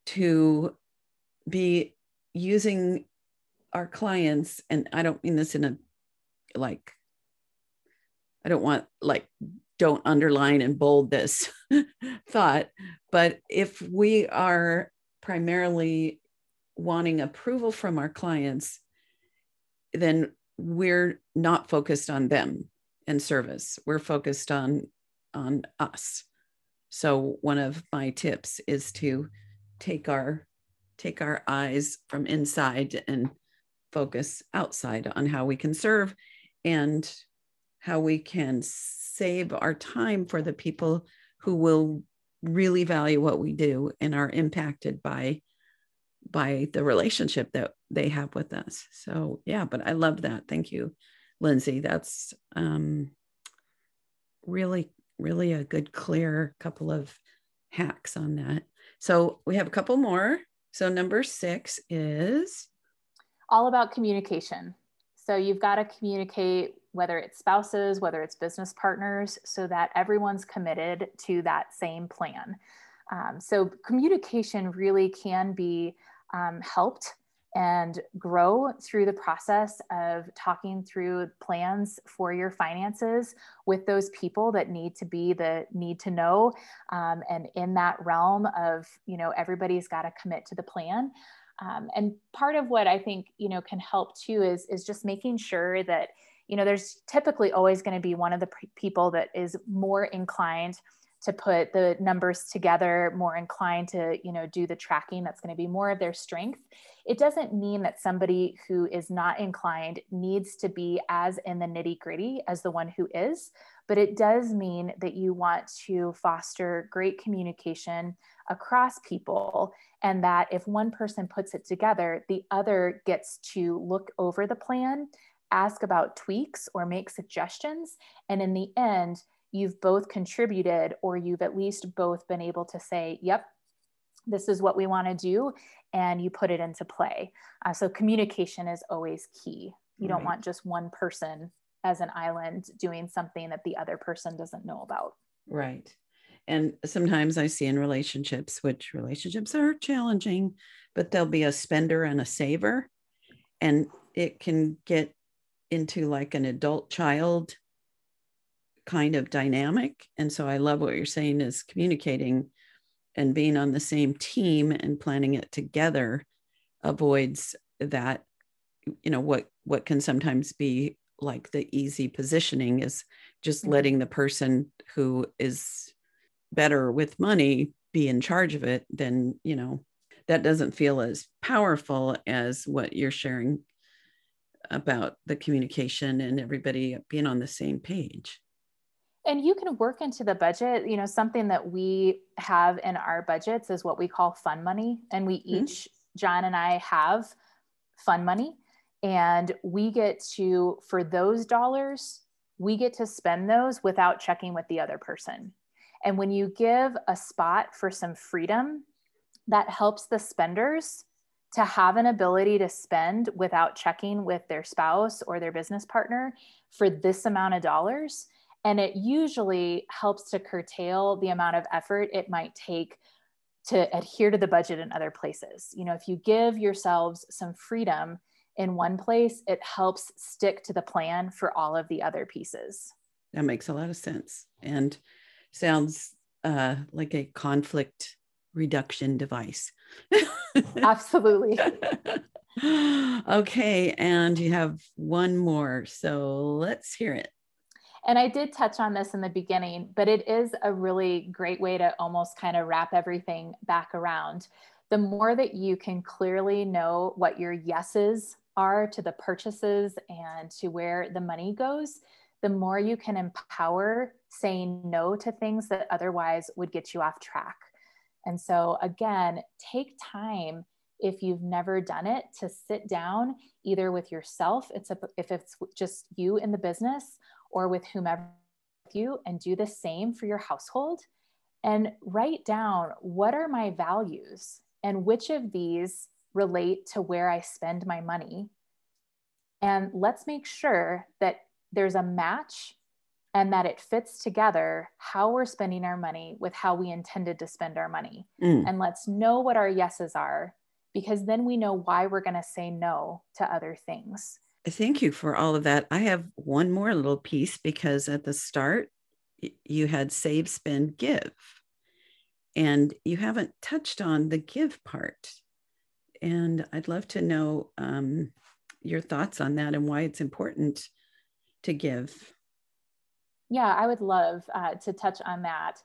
to be using our clients, and I don't mean this in a like, I don't want like don't underline and bold this thought. But if we are primarily wanting approval from our clients, then we're not focused on them and service. We're focused on on us. So one of my tips is to take our take our eyes from inside and focus outside on how we can serve and how we can save our time for the people who will really value what we do and are impacted by by the relationship that they have with us. So yeah but i love that. Thank you lindsay. That's um really really a good clear couple of hacks on that. So we have a couple more. So number six is? All about communication so you've got to communicate whether it's spouses, whether it's business partners, so that everyone's committed to that same plan. Um, so communication really can be um, helped and grow through the process of talking through plans for your finances with those people that need to be the need to know um, and in that realm of you know everybody's got to commit to the plan um, and part of what i think you know can help too is is just making sure that you know there's typically always going to be one of the people that is more inclined to put the numbers together more inclined to you know do the tracking that's going to be more of their strength. It doesn't mean that somebody who is not inclined needs to be as in the nitty gritty as the one who is but it does mean that you want to foster great communication across people and that if one person puts it together the other gets to look over the plan ask about tweaks or make suggestions. And in the end, you've both contributed or you've at least both been able to say, yep, this is what we want to do. And you put it into play. Uh, so communication is always key. You right. don't want just one person as an island doing something that the other person doesn't know about. Right. And sometimes I see in relationships, which relationships are challenging, but there'll be a spender and a saver. And it can get into like an adult child kind of dynamic. And so I love what you're saying is communicating and being on the same team and planning it together avoids that you know what what can sometimes be like the easy positioning is just mm-hmm. letting the person who is better with money be in charge of it then you know that doesn't feel as powerful as what you're sharing about the communication and everybody being on the same page. And you can work into the budget. You know something that we have in our budgets is what we call fun money and we mm-hmm. each john and i have fun money. And we get to for those dollars we get to spend those without checking with the other person and when you give a spot for some freedom that helps the spenders to have an ability to spend without checking with their spouse or their business partner for this amount of dollars and it usually helps to curtail the amount of effort it might take to adhere to the budget in other places. You know, if you give yourselves some freedom in one place, it helps stick to the plan for all of the other pieces. That makes a lot of sense and sounds uh, like a conflict reduction device. Absolutely. okay, and you have one more. So let's hear it. And I did touch on this in the beginning, but it is a really great way to almost kind of wrap everything back around. The more that you can clearly know what your yeses are to the purchases and to where the money goes, the more you can empower saying no to things that otherwise would get you off track. And so, again, take time if you've never done it to sit down either with yourself it's a, if it's just you in the business or with whomever you and do the same for your household and write down what are my values and which of these relate to where I spend my money. And let's make sure that there's a match and that it fits together how we're spending our money with how we intended to spend our money. Mm. And let's know what our yeses are because then we know why we're going to say no to other things. Thank you for all of that. I have one more little piece because at the start, you had save, spend, give. And you haven't touched on the give part. And I'd love to know um, your thoughts on that and why it's important to give. Yeah, I would love uh, to touch on that.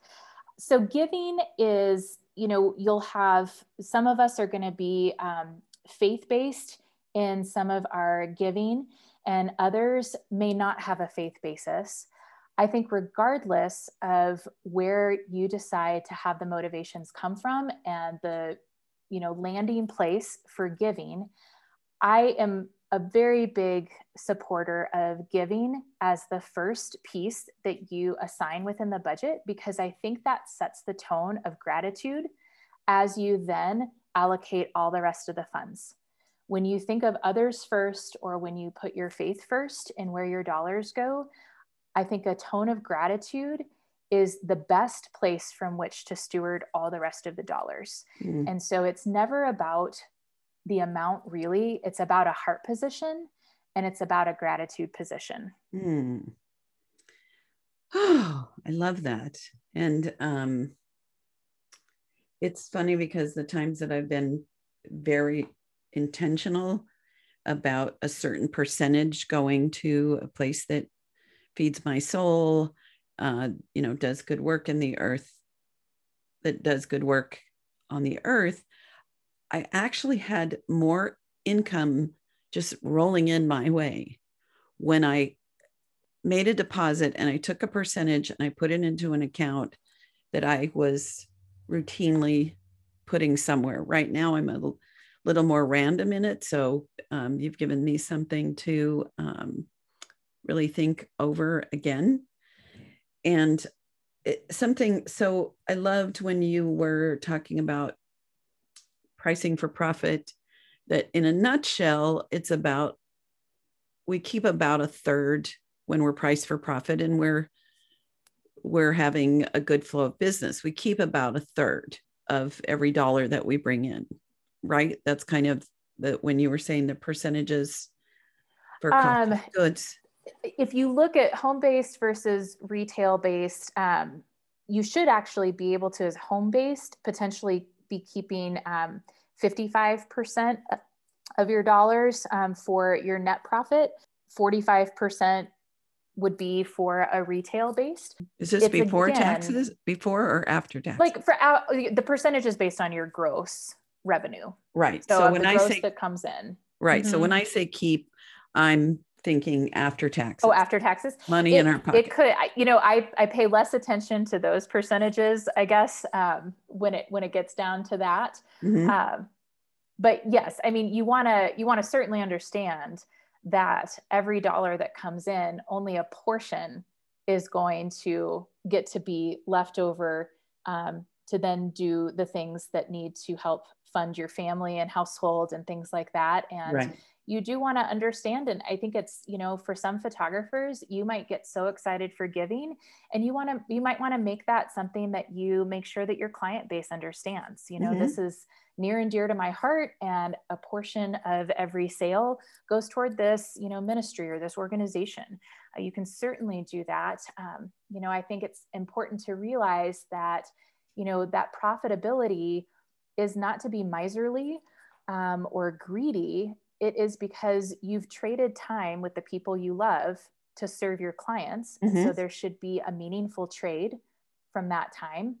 So, giving is, you know, you'll have some of us are going to be um, faith based in some of our giving, and others may not have a faith basis. I think, regardless of where you decide to have the motivations come from and the you know landing place for giving, I am a very big supporter of giving as the first piece that you assign within the budget because I think that sets the tone of gratitude as you then allocate all the rest of the funds when you think of others first or when you put your faith first and where your dollars go, I think a tone of gratitude is the best place from which to steward all the rest of the dollars. Mm. And so it's never about the amount, really, it's about a heart position and it's about a gratitude position. Mm. Oh, I love that. And um, it's funny because the times that I've been very intentional about a certain percentage going to a place that feeds my soul, uh, you know, does good work in the earth, that does good work on the earth, I actually had more income just rolling in my way when I made a deposit and I took a percentage and I put it into an account that I was routinely putting somewhere. Right now, I'm a little more random in it. So um, you've given me something to um, really think over again. And it, something, so I loved when you were talking about pricing for profit, that in a nutshell, it's about we keep about a third when we're priced for profit and we're we're having a good flow of business. We keep about a third of every dollar that we bring in, right? That's kind of the when you were saying the percentages for um, goods. If you look at home based versus retail based, um, you should actually be able to, as home based, potentially be keeping um, 55% of your dollars um, for your net profit. 45% would be for a retail based. Is this it's before again, taxes, before or after taxes? Like for out, the percentage is based on your gross revenue. Right. So, so when I say that comes in. Right. Mm-hmm. So when I say keep, I'm thinking after taxes. Oh, after taxes. Money it, in our pocket. It could, you know, I, I pay less attention to those percentages, I guess, um, when it when it gets down to that. Mm-hmm. Um, but yes, I mean, you want to you want to certainly understand that every dollar that comes in, only a portion is going to get to be left over um, to then do the things that need to help fund your family and household and things like that. And right. You do want to understand. And I think it's, you know, for some photographers, you might get so excited for giving and you want to, you might want to make that something that you make sure that your client base understands. You know, mm-hmm. this is near and dear to my heart and a portion of every sale goes toward this you know ministry or this organization uh, you can certainly do that um, you know i think it's important to realize that you know that profitability is not to be miserly um, or greedy it is because you've traded time with the people you love to serve your clients mm-hmm. so there should be a meaningful trade from that time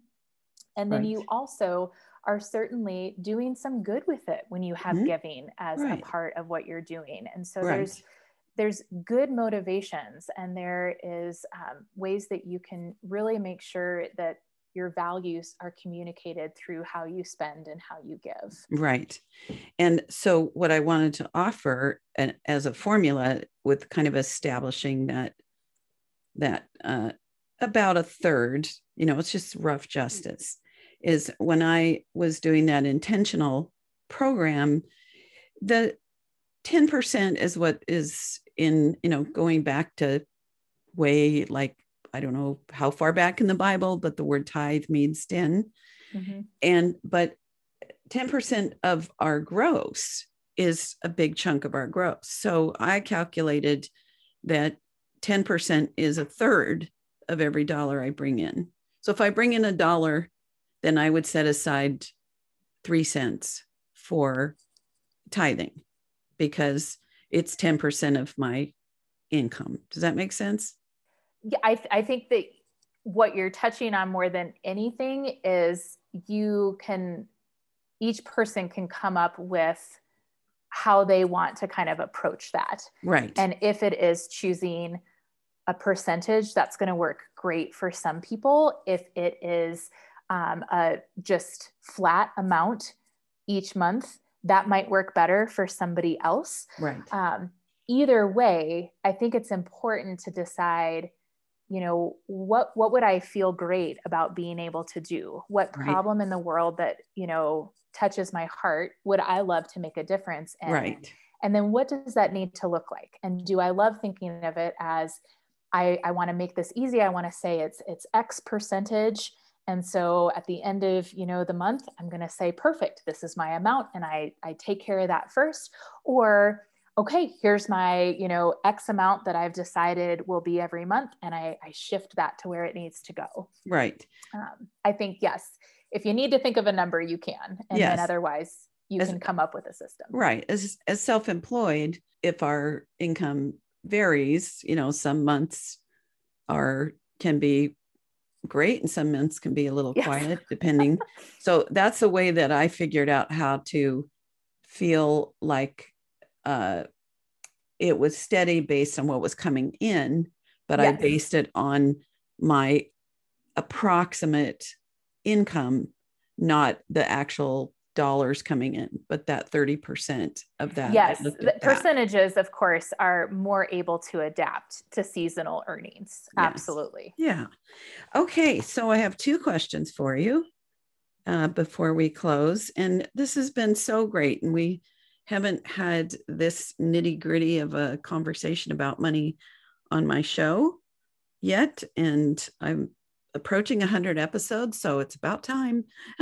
and then right. you also are certainly doing some good with it when you have mm-hmm. giving as right. a part of what you're doing. And so right. there's there's good motivations and there is um, ways that you can really make sure that your values are communicated through how you spend and how you give. Right. And so, what I wanted to offer an, as a formula with kind of establishing that, that uh, about a third, you know, it's just rough justice, is when I was doing that intentional program, the 10% is what is in, you know, going back to way like, I don't know how far back in the Bible, but the word tithe means 10. Mm-hmm. And, but 10% of our gross is a big chunk of our gross. So I calculated that 10% is a third of every dollar I bring in. So if I bring in a dollar then I would set aside three cents for tithing because it's 10% of my income. Does that make sense? Yeah, I, th- I think that what you're touching on more than anything is you can, each person can come up with how they want to kind of approach that. Right. And if it is choosing a percentage, that's going to work great for some people. If it is um, a just flat amount each month, that might work better for somebody else. Right. Um, either way, I think it's important to decide, you know, what what would I feel great about being able to do? What problem right. in the world that you know touches my heart would I love to make a difference in? Right. And then what does that need to look like? And do I love thinking of it as I, I want to make this easy. I want to say it's it's X percentage and so at the end of you know the month i'm going to say perfect this is my amount and i i take care of that first or okay here's my you know x amount that i've decided will be every month and i, I shift that to where it needs to go. Right. Um, i think yes if you need to think of a number you can and yes. then otherwise you as, can come up with a system. Right. As as self-employed if our income varies you know some months are can be great and some months can be a little yes. quiet depending. So that's the way that i figured out how to feel like uh, it was steady based on what was coming in but yes. i based it on my approximate income not the actual dollars coming in, but that 30% of that. Yes, the percentages, of course, are more able to adapt to seasonal earnings. Yes. Absolutely. Yeah. Okay. So I have two questions for you uh, before we close. And this has been so great. And we haven't had this nitty gritty of a conversation about money on my show yet. And I'm approaching 100 episodes, so it's about time.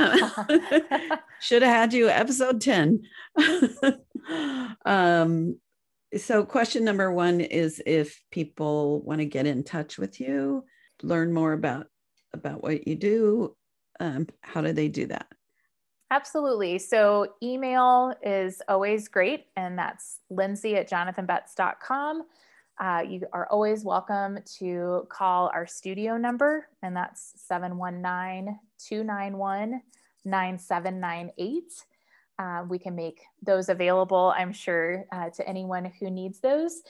Should have had you episode 10. um, so, question number one is if people want to get in touch with you, learn more about about what you do, um, how do they do that? Absolutely. So, email is always great, and that's lindsay at jonathanbetz.com. Uh, you are always welcome to call our studio number, and that's 719 291 9798. Uh, we can make those available, I'm sure, uh, to anyone who needs those.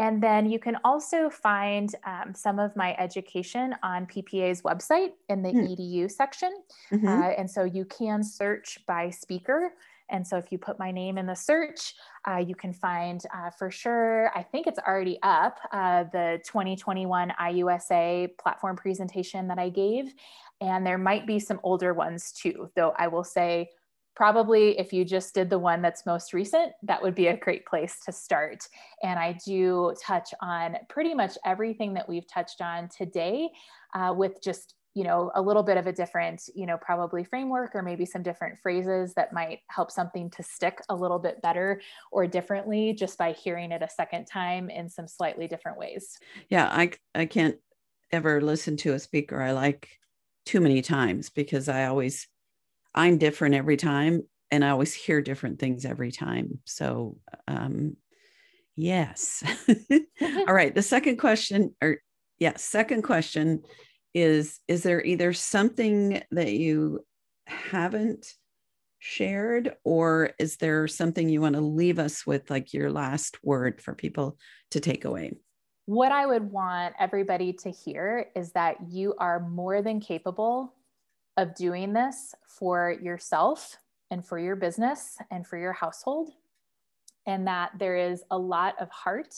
And then you can also find um, some of my education on PPA's website in the mm. EDU section. Mm-hmm. Uh, and so you can search by speaker. And so if you put my name in the search, uh, you can find uh, for sure, I think it's already up, uh, the 2021 IUSA platform presentation that I gave. And there might be some older ones too, though I will say probably if you just did the one that's most recent, that would be a great place to start. And I do touch on pretty much everything that we've touched on today uh, with just you know a little bit of a different you know probably framework or maybe some different phrases that might help something to stick a little bit better or differently just by hearing it a second time in some slightly different ways yeah i i can't ever listen to a speaker i like too many times because i always I'm different every time and I always hear different things every time. So, um, yes. All right. The second question, or yeah, second question is Is there either something that you haven't shared, or is there something you want to leave us with, like your last word for people to take away? What I would want everybody to hear is that you are more than capable of doing this for yourself and for your business and for your household. And that there is a lot of heart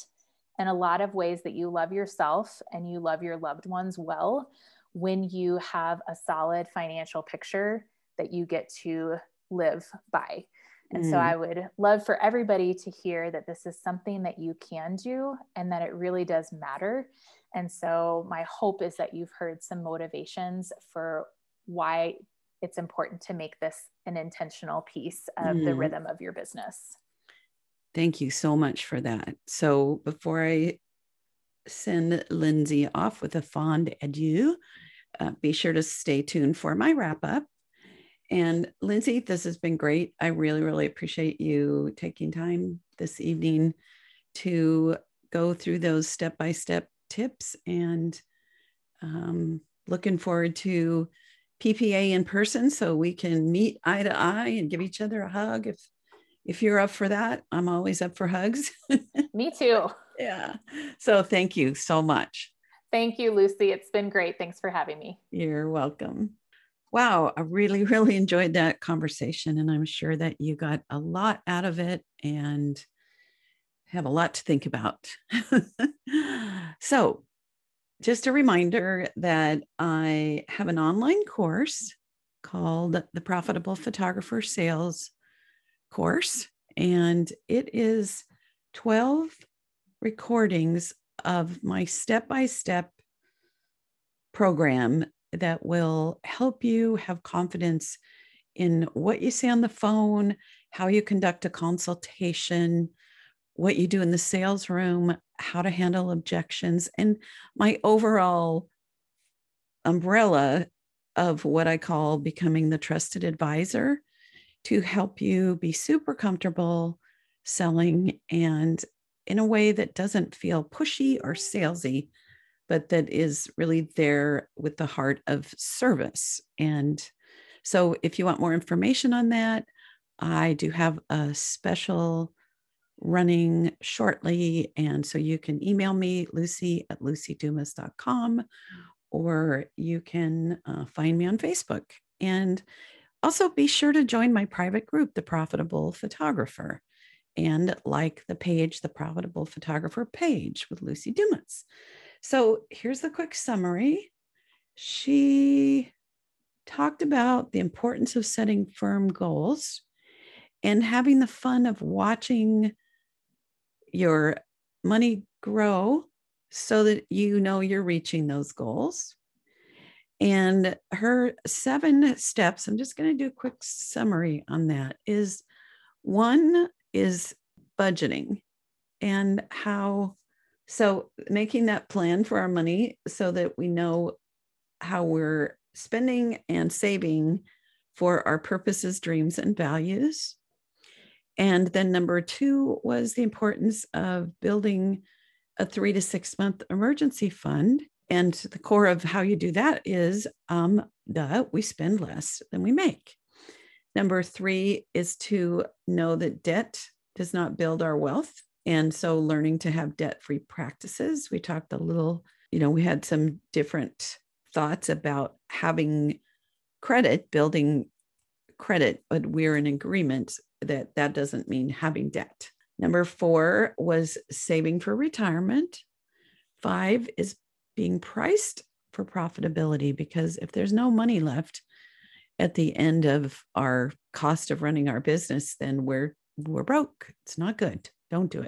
and a lot of ways that you love yourself and you love your loved ones well when you have a solid financial picture that you get to live by. And mm. so I would love for everybody to hear that this is something that you can do and that it really does matter. And so my hope is that you've heard some motivations for why it's important to make this an intentional piece of mm. the rhythm of your business. Thank you so much for that. So before I send Lindsay off with a fond adieu, uh, be sure to stay tuned for my wrap up. And Lindsay, this has been great. I really, really appreciate you taking time this evening to go through those step by step tips and um, looking forward to PPA in person so we can meet eye to eye and give each other a hug if if you're up for that. I'm always up for hugs. Me too. yeah. So thank you so much. Thank you, Lucy. It's been great. Thanks for having me. You're welcome. Wow, I really, really enjoyed that conversation. And I'm sure that you got a lot out of it and have a lot to think about. so, just a reminder that I have an online course called the Profitable Photographer Sales Course, and it is 12 recordings of my step by step program that will help you have confidence in what you say on the phone, how you conduct a consultation, what you do in the sales room, how to handle objections, and my overall umbrella of what I call becoming the trusted advisor to help you be super comfortable selling and in a way that doesn't feel pushy or salesy, but that is really there with the heart of service. And so, if you want more information on that, I do have a special running shortly. And so you can email me, lucy at lucydumas.com, or you can uh, find me on Facebook. And also be sure to join my private group, The Profitable Photographer, and like the page, The Profitable Photographer page with Lucy Dumas. So here's the quick summary. She talked about the importance of setting firm goals and having the fun of watching your money grow so that you know you're reaching those goals And her seven steps, I'm just going to do a quick summary on that, is one is budgeting and how, so making that plan for our money so that we know how we're spending and saving for our purposes, dreams, and values. And then number two was the importance of building a three to six month emergency fund and the core of how you do that is um, we spend less than we make. Number three is to know that debt does not build our wealth. And so learning to have debt free practices. We talked a little, you know, we had some different thoughts about having credit, building credit, but we're in agreement that that doesn't mean having debt. Number four was saving for retirement. Five is being priced for profitability because if there's no money left at the end of our cost of running our business then we're we're broke it's not good don't do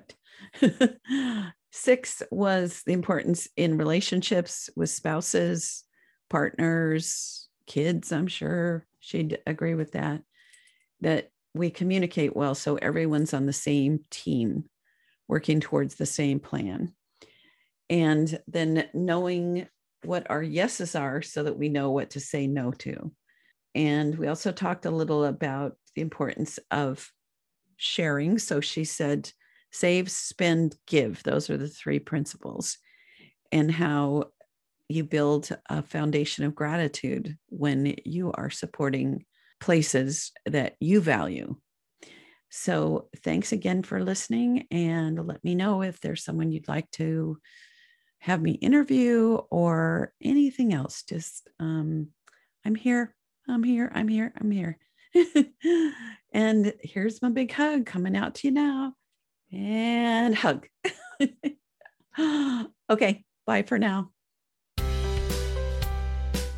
it six was the importance in relationships with spouses partners kids i'm sure she'd agree with that that we communicate well so everyone's on the same team working towards the same plan and then knowing what our yeses are so that we know what to say no to. And we also talked a little about the importance of sharing. So she said, save, spend, give. Those are the three principles, and how you build a foundation of gratitude when you are supporting places that you value. So, thanks again for listening, and let me know if there's someone you'd like to have me interview or anything else, just um, I'm here, I'm here, I'm here, I'm here. and here's my big hug coming out to you now. And hug. okay, bye for now.